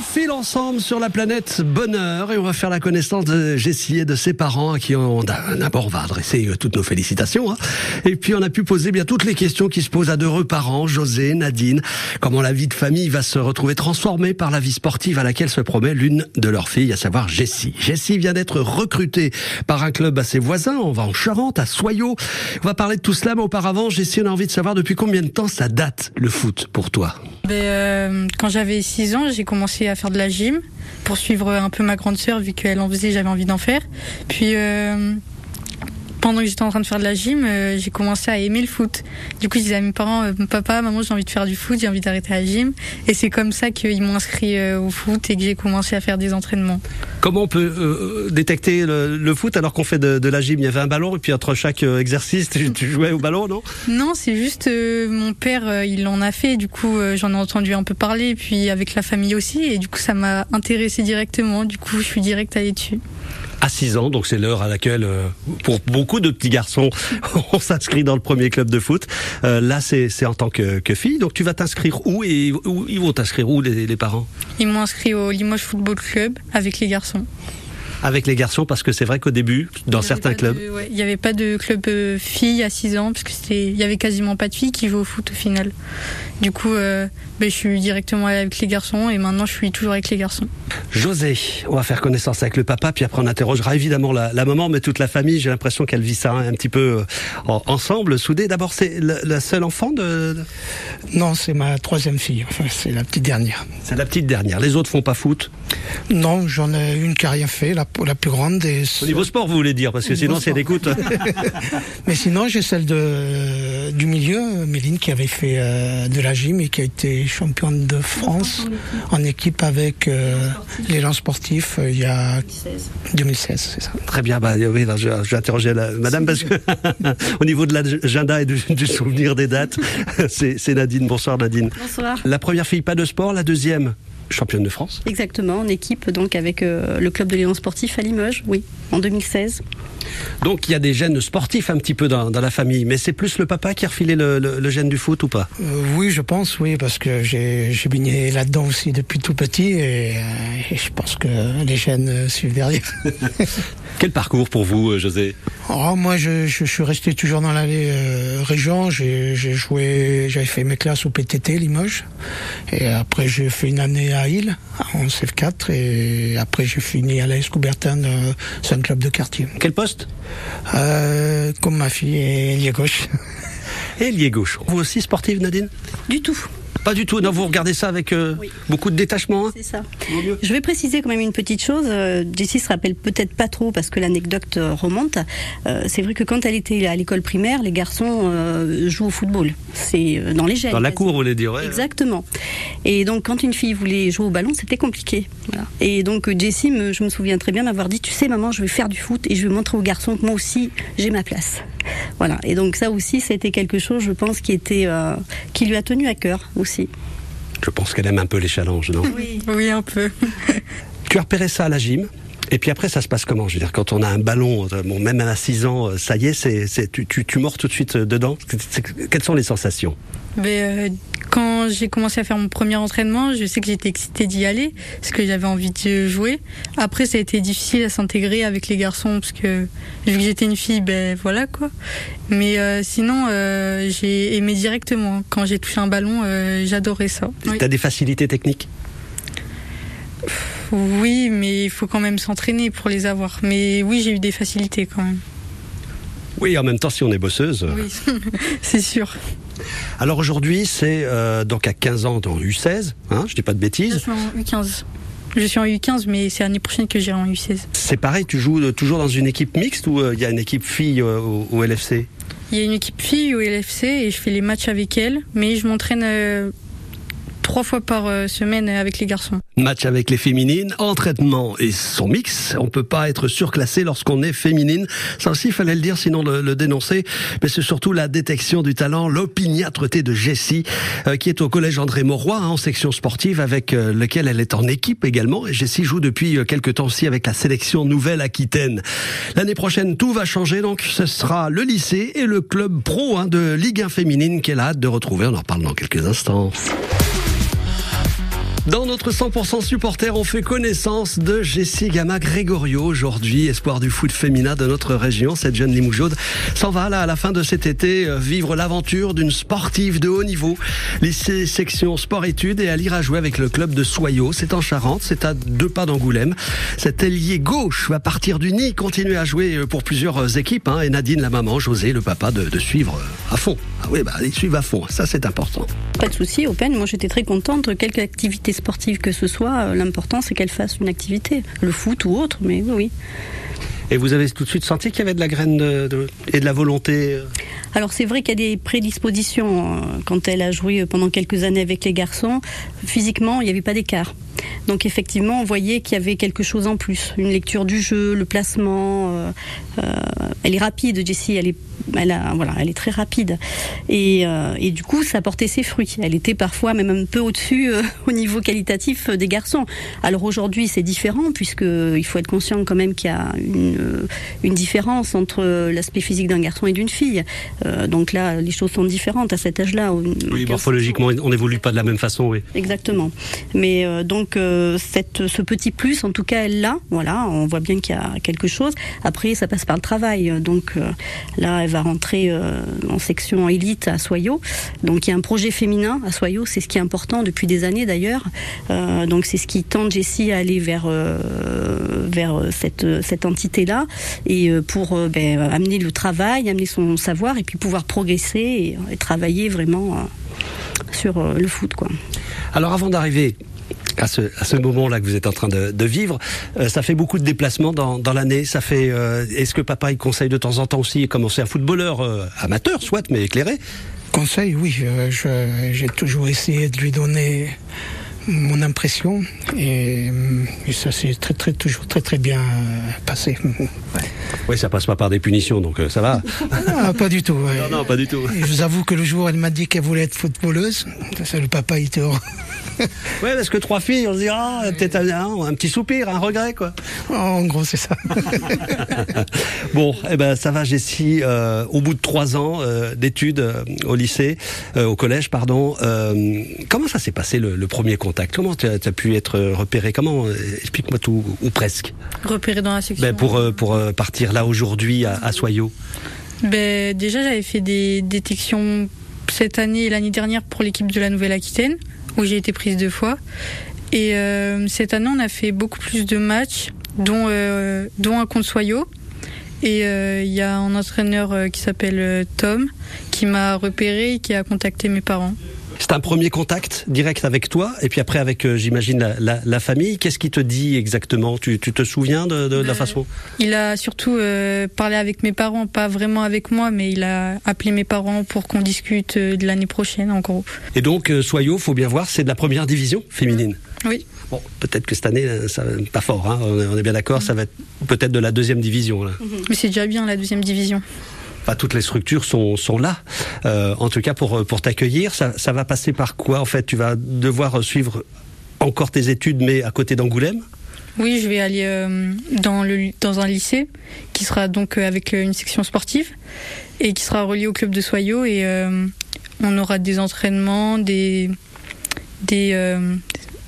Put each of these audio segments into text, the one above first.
file ensemble sur la planète Bonheur et on va faire la connaissance de Jessie et de ses parents à qui on d'abord on va adresser euh, toutes nos félicitations. Hein. Et puis on a pu poser bien toutes les questions qui se posent à d'heureux parents, José, Nadine, comment la vie de famille va se retrouver transformée par la vie sportive à laquelle se promet l'une de leurs filles, à savoir Jessie. Jessie vient d'être recrutée par un club à ses voisins, on va en Charente, à Soyaux. On va parler de tout cela, mais auparavant, Jessie, on a envie de savoir depuis combien de temps ça date le foot pour toi? Ben, euh, Quand j'avais 6 ans, j'ai commencé faire de la gym pour suivre un peu ma grande sœur vu qu'elle en faisait, j'avais envie d'en faire. Puis euh, pendant que j'étais en train de faire de la gym, euh, j'ai commencé à aimer le foot. Du coup, je disais à mes parents, euh, papa, maman, j'ai envie de faire du foot, j'ai envie d'arrêter la gym. Et c'est comme ça qu'ils m'ont inscrit euh, au foot et que j'ai commencé à faire des entraînements. Comment on peut détecter le, foot alors qu'on fait de, la gym? Il y avait un ballon et puis entre chaque exercice, tu, jouais au ballon, non? Non, c'est juste mon père, il en a fait. Du coup, j'en ai entendu un peu parler, puis avec la famille aussi. Et du coup, ça m'a intéressé directement. Du coup, je suis direct allée dessus à 6 ans, donc c'est l'heure à laquelle, euh, pour beaucoup de petits garçons, on s'inscrit dans le premier club de foot. Euh, là, c'est en tant que, fille, donc tu vas t'inscrire où et où, ils vont t'inscrire où les, les parents? Ils m'ont inscrit au Limoges Football Club avec les garçons. Avec les garçons parce que c'est vrai qu'au début, dans certains clubs, il n'y avait pas de club euh, filles à 6 ans parce que il y avait quasiment pas de filles qui jouent au foot au final. Du coup, euh, ben, je suis directement avec les garçons et maintenant je suis toujours avec les garçons. José, on va faire connaissance avec le papa puis après on interrogera évidemment la, maman mais toute la famille. J'ai l'impression qu'elle vit ça un petit peu euh, ensemble, soudée. D'abord, c'est la, seule enfant de. Non, c'est ma troisième fille. Enfin, c'est la petite dernière. C'est la petite dernière. Les autres font pas foot. Non, j'en ai une qui a rien fait. La la plus grande. des Au niveau sport, vous voulez dire, parce que sinon c'est d'écoute. Mais sinon, j'ai celle de, du milieu, Méline, qui avait fait euh, de la gym et qui a été championne de France en équipe avec euh, l'élan sportif euh, il y a 2016, c'est ça. Très bien, bah, oui, je, vais interroger la, madame parce que au niveau de l'agenda et du, du, souvenir des dates, c'est Nadine. Bonsoir Nadine. Bonsoir. La première fille, pas de sport, la deuxième? Championne de France. Exactement, en équipe donc avec euh, le club de l'élan sportif à Limoges, oui, en 2016. Donc il y a des gènes sportifs un petit peu dans, la famille, mais c'est plus le papa qui a refilé le, gène du foot ou pas? Euh, Oui, je pense, oui, parce que j'ai baigné là-dedans aussi depuis tout petit et, euh, et, je pense que les gènes suivent derrière. Quel parcours pour vous, José Oh, moi, je, je, suis resté toujours dans la euh, région. J'ai joué, j'avais fait mes classes au PTT Limoges. Et après, j'ai fait une année à Île, en CF4. Et après, j'ai fini à l'AS Coubertin, euh, c'est un club de quartier. Quel poste euh, Comme ma fille, ailier gauche. Ailier gauche. Vous aussi sportive, Nadine? Du tout. Pas du tout. Non, vous regardez ça avec euh, beaucoup de détachement. Hein c'est ça. Je vais préciser quand même une petite chose. Euh, Jessie se rappelle peut-être pas trop parce que l'anecdote euh, remonte. c'est vrai que quand elle était à l'école primaire, les garçons jouent au football. C'est dans les gènes. Dans la cour, vous voulez dire. Exactement. Et donc, quand une fille voulait jouer au ballon, c'était compliqué. Et donc, Jessie, je me souviens très bien m'avoir dit, tu sais, maman, je vais faire du foot et je vais montrer aux garçons que moi aussi, j'ai ma place. Voilà. Et donc, ça aussi, c'était quelque chose, je pense, qui était, qui lui a tenu à cœur aussi. Je pense qu'elle aime un peu les challenges, non? Oui. oui, un peu. tu as repéré ça à la gym? Et puis après, ça se passe comment? Je veux dire, quand on a un ballon, euh, bon, même à 6 ans, euh, ça y est, c'est, tu, tu, tu mords tout de suite euh, dedans. Quelles sont les sensations? Mais, Quand j'ai commencé à faire mon premier entraînement, je sais que j'étais excitée d'y aller, parce que j'avais envie de jouer. Après, ça a été difficile à s'intégrer avec les garçons, parce que vu que j'étais une fille, ben voilà quoi. Mais sinon, j'ai aimé directement. Quand j'ai touché un ballon, j'adorais ça. Tu as des facilités techniques? Oui, mais il faut quand même s'entraîner pour les avoir. Mais oui, j'ai eu des facilités quand même. Oui, en même temps, si on est bosseuse. Oui, c'est sûr. Alors aujourd'hui, c'est euh, donc à 15 ans dans U16, hein, je dis pas de bêtises. Je suis en U15. Je suis en U15, mais c'est l'année prochaine que j'irai en U16. C'est pareil, tu joues euh, toujours dans une équipe mixte ou euh, il y a une équipe fille au, au, LFC Il y a une équipe fille au LFC et je fais les matchs avec elle, mais je m'entraîne trois fois par euh, semaine avec les garçons. Match avec les féminines, entraînement et son mix. On peut pas être surclassé lorsqu'on est féminine. Ça aussi, il fallait le dire, sinon le, dénoncer. Mais c'est surtout la détection du talent, l'opiniâtreté de Jessie, euh, qui est au collège André Mauroy, hein, en section sportive, avec euh, lequel elle est en équipe également. Et Jessie joue depuis quelques temps aussi avec la sélection Nouvelle-Aquitaine. L'année prochaine, tout va changer, donc ce sera le lycée et le club pro hein, de Ligue 1 féminine qu'elle a hâte de retrouver. On en reparle dans quelques instants. Dans notre 100% supporter, on fait connaissance de Jessie Gama Gregorio aujourd'hui, espoir du foot féminin de notre région. Cette jeune Limougeaude s'en va là à la fin de cet été euh, vivre l'aventure d'une sportive de haut niveau. Lycée section sport-études et elle ira jouer avec le club de Soyaux. C'est en Charente, c'est à deux pas d'Angoulême. Cet ailier gauche va partir du nid, continuer à jouer euh, pour plusieurs euh, équipes. Hein, et Nadine, la maman, José, le papa, de, suivre à fond. Ah oui, bah, ils suivent à fond. Ça, c'est important. Pas de souci, Open. Moi, j'étais très contente. Quelque activité sportive que ce soit, euh, l'important, c'est qu'elle fasse une activité. Le foot ou autre, mais oui, oui. Et vous avez tout de suite senti qu'il y avait de la graine de, de, et de la volonté euh Alors c'est vrai qu'il y a des prédispositions. euh, Quand elle a joué pendant quelques années avec les garçons, physiquement, il n'y avait pas d'écart. Donc effectivement, on voyait qu'il y avait quelque chose en plus. Une lecture du jeu, le placement. euh, euh, elle est rapide, Jessie. Elle est, elle a, voilà, elle est très rapide. Et, euh, et du coup, ça portait ses fruits. Elle était parfois même un peu au-dessus au niveau qualitatif des garçons. Alors aujourd'hui, c'est différent puisque il faut être conscient quand même qu'il y a une, une différence entre l'aspect physique d'un garçon et d'une fille. Donc là, les choses sont différentes à cet âge-là. Oui, morphologiquement, on n'évolue pas de la même façon, oui. Exactement. Mais euh, donc ce petit plus, en tout cas, elle l'a. Voilà, on voit bien qu'il y a quelque chose. Après, ça passe par le travail. Donc euh, là, elle va rentrer euh, en section élite à Soyaux. Donc il y a un projet féminin à Soyaux. C'est ce qui est important depuis des années d'ailleurs. Euh, donc c'est ce qui tente Jessie à aller vers vers cette cette entité-là et pour ben, amener le travail, amener son savoir et puis pouvoir progresser et, travailler vraiment sur le foot. Alors avant d'arriver à ce, à ce moment-là que vous êtes en train de, de vivre, euh, ça fait beaucoup de déplacements dans, dans l'année. Ça fait. euh, Est-ce que papa il conseille de temps en temps aussi commencer un footballeur euh, amateur, soit, mais éclairé? Conseil, oui. J'ai toujours essayé de lui donner mon impression et, et ça s'est très, très, toujours très, très bien passé. Oui, ça passe pas par des punitions, donc euh, ça va. Ah, pas du tout. ouais. non, non, pas du tout. Et je vous avoue que le jour où elle m'a dit qu'elle voulait être footballeuse, ça, le papa il était heureux. Ouais, parce que trois filles, on se dit ah, peut-être un, un petit soupir, un regret, quoi. En gros, c'est ça. Bon, eh ben ça va, Jessie. euh, au bout de trois ans euh, d'études euh, au lycée, euh, au collège, pardon. euh, comment ça s'est passé le, le premier contact? Comment tu as, pu être repéré Comment Explique-moi tout, ou presque. Repéré dans la section. Ben, pour euh, pour euh, partir là aujourd'hui à, à Soyaux. Ben, déjà, j'avais fait des détections cette année et l'année dernière pour l'équipe de la Nouvelle-Aquitaine, où j'ai été prise deux fois. Et euh, cette année, on a fait beaucoup plus de matchs, dont, euh, un contre Soyaux. Et euh, il y a un entraîneur qui s'appelle Tom qui m'a repéré et qui a contacté mes parents. C'est un premier contact direct avec toi, et puis après avec, euh, j'imagine, la, la, la famille. Qu'est-ce qu'il te dit exactement? Tu, tu te souviens de, de, de la Euh, façon? Il a surtout euh, parlé avec mes parents, pas vraiment avec moi, mais il a appelé mes parents pour qu'on discute de l'année prochaine, en gros. Et donc, Soyaux, faut bien voir, c'est de la première division féminine. Oui. Bon, peut-être que cette année, ça va pas fort, hein, on est- on est bien d'accord, ça va être peut-être de la deuxième division. Là. Mais c'est déjà bien la deuxième division. Toutes les structures sont, sont là, euh, en tout cas pour, pour t'accueillir. Ça, va passer par quoi En fait, tu vas devoir suivre encore tes études, mais à côté d'Angoulême? Oui, je vais aller euh, dans, le, dans un lycée qui sera donc euh, avec une section sportive et qui sera relié au club de Soyaux et on aura des entraînements, des, des,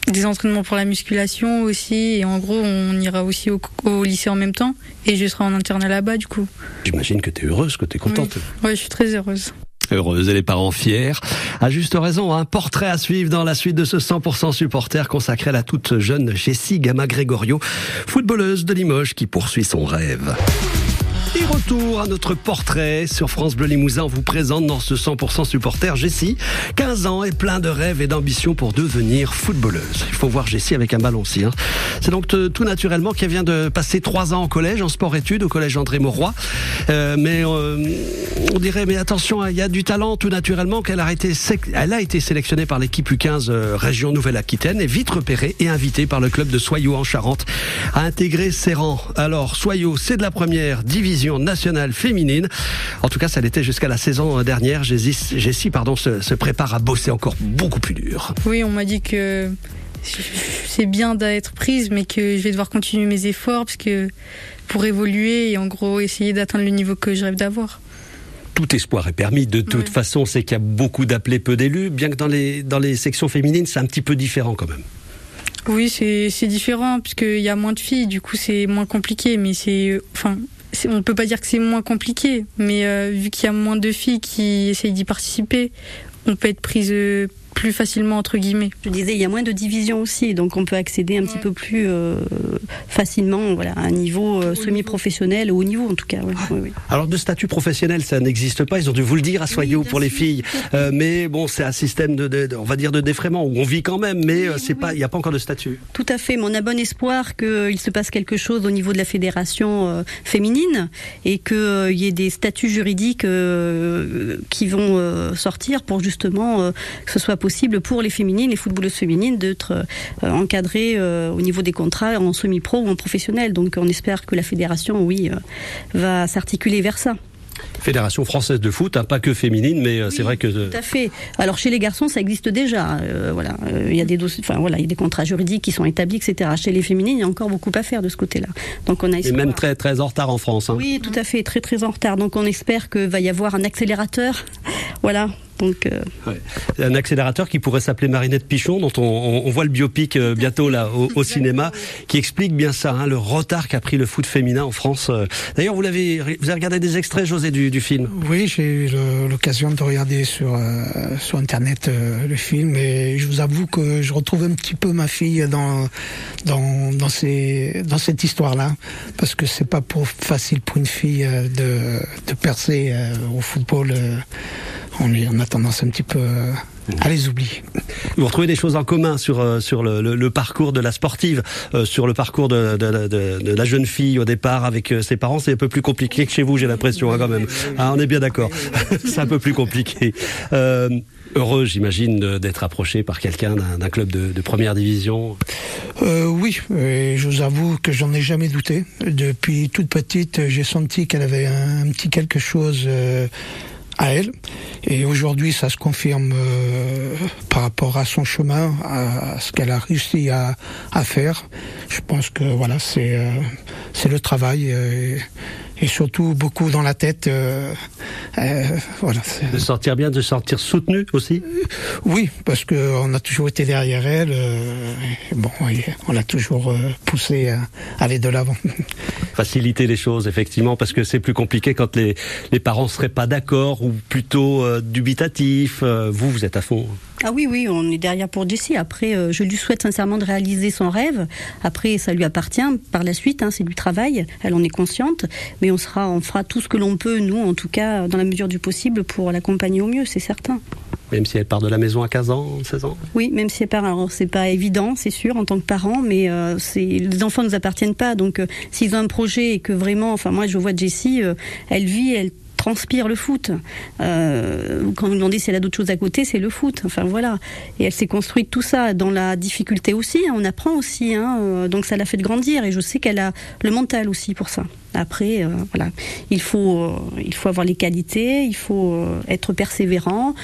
des entraînements pour la musculation aussi et en gros on ira aussi au, au lycée en même temps et je serai en internat là-bas du coup. J'imagine que tu es heureuse, que tu es contente. Ouais, je suis très heureuse. Heureuse et les parents fiers. À juste raison, un portrait à suivre dans la suite de ce 100% supporter consacré à la toute jeune Jessie Gama Gregorio, footballeuse de Limoges qui poursuit son rêve. Et retour à notre portrait sur France Bleu Limousin. On vous présente dans ce 100% supporter Jessie, 15 ans et plein de rêves et d'ambitions pour devenir footballeuse. Il faut voir Jessie avec un ballon hein. C'est donc t- tout naturellement qu'elle vient de passer 3 ans en collège, en sport-études, au collège André Mauroy. Euh, mais euh, on dirait, mais attention, il y a du talent tout naturellement qu'elle a été, elle a été sélectionnée par l'équipe U15 euh, région Nouvelle-Aquitaine et vite repérée et invitée par le club de Soyaux en Charente à intégrer ses rangs. Alors, Soyaux, c'est de la première division nationale féminine. En tout cas, ça l'était jusqu'à la saison dernière. Jessie, Jessie, pardon, se, se prépare à bosser encore beaucoup plus dur. Oui, on m'a dit que c'est bien d'être prise, mais que je vais devoir continuer mes efforts parce que pour évoluer et en gros essayer d'atteindre le niveau que je rêve d'avoir. tout espoir est permis. De toute Ouais. façon, c'est qu'il y a beaucoup d'appelés, peu d'élus, bien que dans les, dans les sections féminines, c'est un petit peu différent quand même. Oui, c'est différent puisqu'il y a moins de filles, du coup c'est moins compliqué, mais c'est enfin on peut pas dire que c'est moins compliqué, mais vu qu'il y a moins de filles qui essayent d'y participer, on peut être prise plus facilement entre guillemets. Je disais, il y a moins de divisions aussi, donc on peut accéder un petit peu plus euh, facilement voilà, à un niveau euh, semi-professionnel, au haut niveau en tout cas. Alors de statut professionnel, ça n'existe pas, ils ont dû vous le dire à Soyaux pour les filles, euh, mais bon, c'est un système de, on va dire de défraiement, où on vit quand même, mais c'est pas, il n'y a pas encore de statut. Tout à fait, mais on a bon espoir qu'il se passe quelque chose au niveau de la fédération féminine et qu'il y ait des statuts juridiques qui vont sortir pour justement que ce soit possible pour les féminines, les footballeuses féminines, d'être euh, encadrées euh, au niveau des contrats en semi-pro ou en professionnel. Donc on espère que la fédération, oui, euh, va s'articuler vers ça. Fédération française de foot, hein, pas que féminine, mais c'est vrai que tout à fait. Alors chez les garçons, ça existe déjà. voilà, il y a des enfin voilà, il y a des contrats juridiques qui sont établis, etc. Chez les féminines, il y a encore beaucoup à faire de ce côté-là. Donc on a et même très très en retard en France. Hein. Oui, tout à fait, très très en retard. Donc on espère que va y avoir un accélérateur, voilà, donc, euh, Un accélérateur qui pourrait s'appeler Marinette Pichon, dont on, voit le biopic euh, bientôt là au, cinéma, qui explique bien ça, hein, le retard qu'a pris le foot féminin en France. Euh. D'ailleurs, vous l'avez, vous avez regardé des extraits, José, du, film? Oui, j'ai eu l'occasion de regarder sur sur internet le film, et je vous avoue que je retrouve un petit peu ma fille dans dans dans, ces, dans cette histoire-là, parce que c'est pas pour facile pour une fille de de percer au football on, a tendance un petit peu euh, à les oublier. Vous retrouvez des choses en commun sur, euh, sur le, parcours de la sportive, euh, sur le parcours de, la jeune fille au départ avec ses parents. C'est un peu plus compliqué que chez vous, j'ai l'impression, hein, quand même. Ah, on est bien d'accord. c'est un peu plus compliqué. heureux, j'imagine, d'être approché par quelqu'un d'un club de, première division. oui, et je vous avoue que j'en ai jamais douté. Depuis toute petite, j'ai senti qu'elle avait un, petit quelque chose à elle. Et aujourd'hui, ça se confirme euh, par rapport à son chemin, à, ce qu'elle a réussi à, à, faire. Je pense que voilà, c'est euh, c'est le travail. Euh, et surtout beaucoup dans la tête. Euh, euh, voilà. De sortir bien, de sortir soutenu aussi. Oui, parce que on a toujours été derrière elle. Euh, bon, on l'a toujours poussé à aller de l'avant. Faciliter les choses, effectivement, parce que c'est plus compliqué quand les les parents seraient pas d'accord ou plutôt dubitatifs. vous, vous êtes à fond. Ah oui, oui, on est derrière pour Jessie. Après, euh, je lui souhaite sincèrement de réaliser son rêve. Après, ça lui appartient par la suite, hein, c'est du travail. Elle en est consciente, mais on sera, on fera tout ce que l'on peut, nous, en tout cas, dans la mesure du possible, pour l'accompagner au mieux, c'est certain. Même si elle part de la maison à 15 ans, 16 ans? Oui, même si elle part. Alors, c'est pas évident, c'est sûr, en tant que parent, mais euh, les enfants ne nous appartiennent pas. Donc, euh, s'ils ont un projet et que vraiment, enfin, moi, je vois Jessie, elle vit, elle transpire le foot. Euh, quand vous demandez si elle a d'autres choses à côté, c'est le foot. Enfin voilà. Et elle s'est construite tout ça dans la difficulté aussi. Hein. on apprend aussi. Hein. Euh, donc ça l'a fait grandir. Et je sais qu'elle a le mental aussi pour ça. Après, euh, voilà, il faut, il faut avoir les qualités, il faut être persévérant,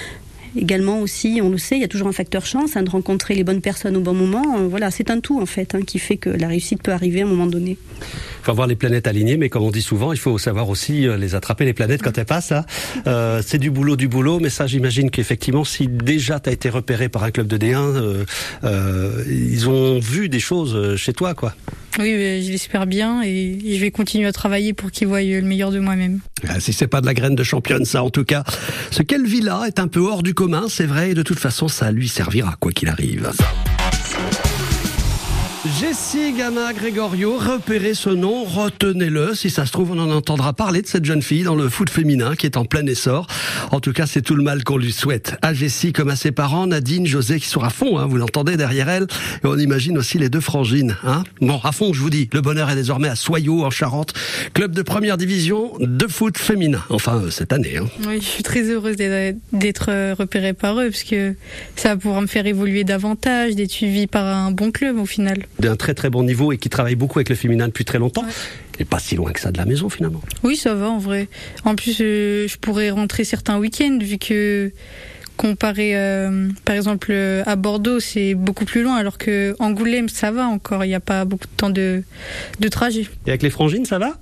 Également aussi, on le sait, il y a toujours un facteur chance, hein, de rencontrer les bonnes personnes au bon moment. voilà, c'est un tout en fait qui fait que la réussite peut arriver à un moment donné faut avoir les planètes alignées, mais comme on dit souvent, il faut savoir aussi euh, les attraper, les planètes, quand elles passent. Hein. Euh, c'est du boulot, du boulot, mais ça, j'imagine qu'effectivement, si déjà tu as été repéré par un club de D1, euh, euh, ils ont vu des choses chez toi, quoi. Oui, je l'espère bien et je vais continuer à travailler pour qu'ils voient le meilleur de moi-même. Ah, si c'est pas de la graine de championne, ça en tout cas. Ce qu'elle vit là est un peu hors du commun, c'est vrai, et de toute façon, ça lui servira quoi qu'il arrive. Jessie Gama Gregorio, repérez ce nom, retenez-le. Si ça se trouve, on en entendra parler de cette jeune fille dans le foot féminin qui est en plein essor. En tout cas, c'est tout le mal qu'on lui souhaite. À Jessie comme à ses parents, Nadine, José qui sont à fond, hein, vous l'entendez derrière elle. Et on imagine aussi les deux frangines. Hein. Bon, à fond, je vous dis, le bonheur est désormais à Soyaux, en Charente, club de première division de foot féminin. Enfin, euh, cette année. Hein. Oui, je suis très heureuse d'être euh, repérée par eux, parce que ça va pouvoir me faire évoluer davantage, d'être suivie par un bon club au final d'un très très bon niveau et qui travaille beaucoup avec le féminin depuis très longtemps. Et pas si loin que ça de la maison finalement. Oui, ça va en vrai. En plus, euh, je pourrais rentrer certains week-ends vu que comparé euh, par exemple à Bordeaux, c'est beaucoup plus loin alors que Angoulême, ça va encore. Il n'y a pas beaucoup de temps de, de trajet. Et avec les frangines, ça va?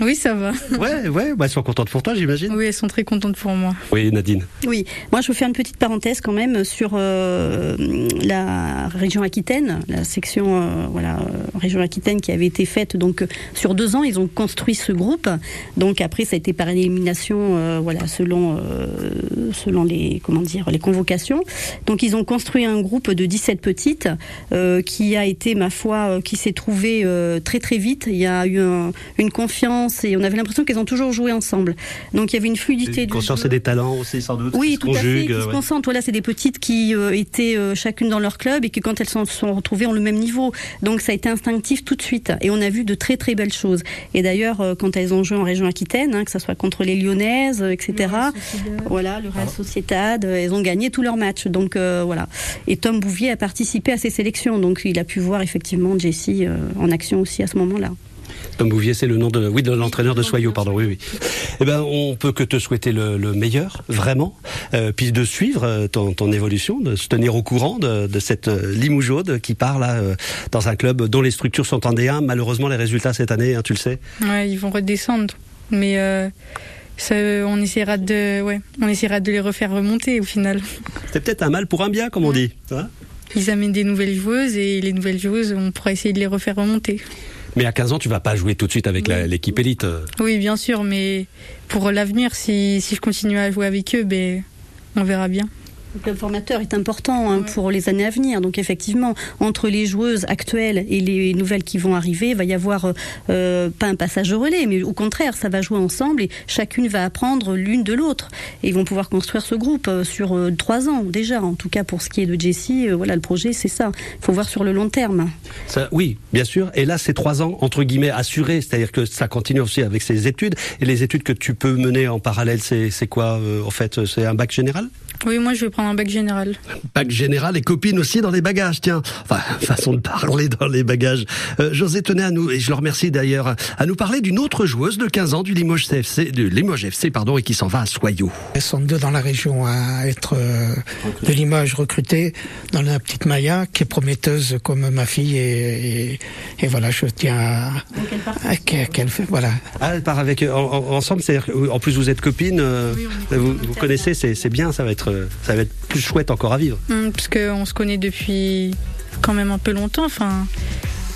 Oui, ça va. Ouais, ouais, bah, elles sont contentes pour toi, j'imagine. Oui, elles sont très contentes pour moi. Oui, Nadine. Oui, moi je veux faire une petite parenthèse quand même sur euh, la région Aquitaine, la section euh, voilà euh, région Aquitaine qui avait été faite donc sur deux ans. Ils ont construit ce groupe. Donc après ça a été par élimination, euh, voilà selon euh, selon les comment dire les convocations. Donc ils ont construit un groupe de 17 petites euh, qui a été ma foi euh, qui s'est trouvé euh, très très vite. Il y a eu un- une confiance et on avait l'impression qu'elles ont toujours joué ensemble. Donc il y avait une fluidité. Une du conscience jeu. et des talents aussi, sans doute. qui Oui, se tout à fait, qui se concentrent. Voilà, c'est des petites qui euh, étaient euh, chacune dans leur club et que quand elles se sont retrouvées ont le même niveau. Donc ça a été instinctif tout de suite. Et on a vu de très très belles choses. Et d'ailleurs, euh, quand elles ont joué en région Aquitaine, hein, que ce soit contre les Lyonnaises, etc. Voilà, le Real Sociedad, euh, elles ont gagné tous leurs matchs. Donc euh, voilà. Et Tom Bouvier a participé à ces sélections. Donc il a pu voir effectivement Jessie euh, en action aussi à ce moment-là. Tom Bouvier, c'est le nom de, oui, de l'entraîneur de Soyaux, pardon, oui, oui. Eh ben, on peut que te souhaiter le, le meilleur, vraiment, euh, puis de suivre euh, ton, ton évolution, de se tenir au courant de, de cette euh, Limoujaude qui part là euh, dans un club dont les structures sont en D1. Malheureusement, les résultats cette année, hein, tu le sais. Ouais, ils vont redescendre. Mais euh, ça, on essaiera de, ouais, on essaiera de les refaire remonter au final. C'est peut-être un mal pour un bien, comme on dit. hein. Ils amènent des nouvelles joueuses et les nouvelles joueuses, on pourra essayer de les refaire remonter. Mais à 15 ans, tu vas pas jouer tout de suite avec Oui. l'équipe élite. Oui, bien sûr, mais pour l'avenir, si, si je continue à jouer avec eux, ben, on verra bien. Le club formateur est important hein, Ouais. pour les années à venir. Donc effectivement, entre les joueuses actuelles et les nouvelles qui vont arriver, il va y avoir euh, euh, pas un passage au relais, mais au contraire, ça va jouer ensemble et chacune va apprendre l'une de l'autre. Et ils vont pouvoir construire ce groupe euh, sur euh, trois ans déjà. En tout cas, pour ce qui est de Jessie, euh, voilà, le projet, c'est ça. Il faut voir sur le long terme. Ça, oui, bien sûr. Et là, c'est trois ans, entre guillemets, assurés. C'est-à-dire que ça continue aussi avec ses études. Et les études que tu peux mener en parallèle, c'est c'est quoi, euh, en fait C'est un bac général? Oui, moi, je vais prendre un bac général. Bac général et copine aussi dans les bagages, tiens. Enfin, façon de parler dans les bagages. Euh, José tenait à nous, et je le remercie d'ailleurs, à nous parler d'une autre joueuse de 15 ans du Limoges CFC, du Limoges FC, pardon, et qui s'en va à Soyaux. Elles sont deux dans la région à être euh, de l'image recrutée dans la petite Maya qui est prometteuse comme ma fille et, et, et voilà je tiens à, à qu'elle qu'elle fait voilà Ah, elle part avec en- en- ensemble, c'est-à-dire qu'en plus vous êtes copines, euh, Oui, vous, connaissez, c'est bien, ça va être, euh, ça va être plus chouette encore à vivre. Hum, parce qu'on se connaît depuis quand même un peu longtemps. Enfin,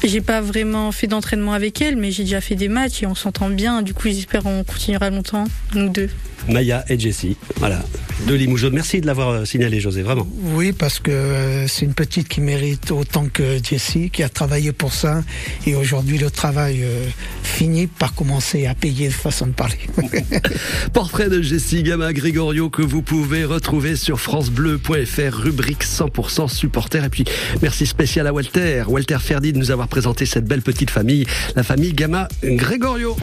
j'ai pas vraiment fait d'entraînement avec elle, mais j'ai déjà fait des matchs et on s'entend bien. Du coup, j'espère qu'on continuera longtemps, nous deux. Maya et Jessie, voilà, de Limoges. Merci de l'avoir euh, signalé, José, vraiment. oui parce que euh, c'est une petite qui mérite autant que Jessie qui a travaillé pour ça et aujourd'hui le travail euh, finit par commencer à payer de façon de parler Portrait de Jessie Gama Gregorio que vous pouvez retrouver sur francebleu.fr, rubrique 100% supporter. Et puis, merci spécial à Walter, Walter Ferdi de nous avoir présenté cette belle petite famille, la famille Gama Gregorio.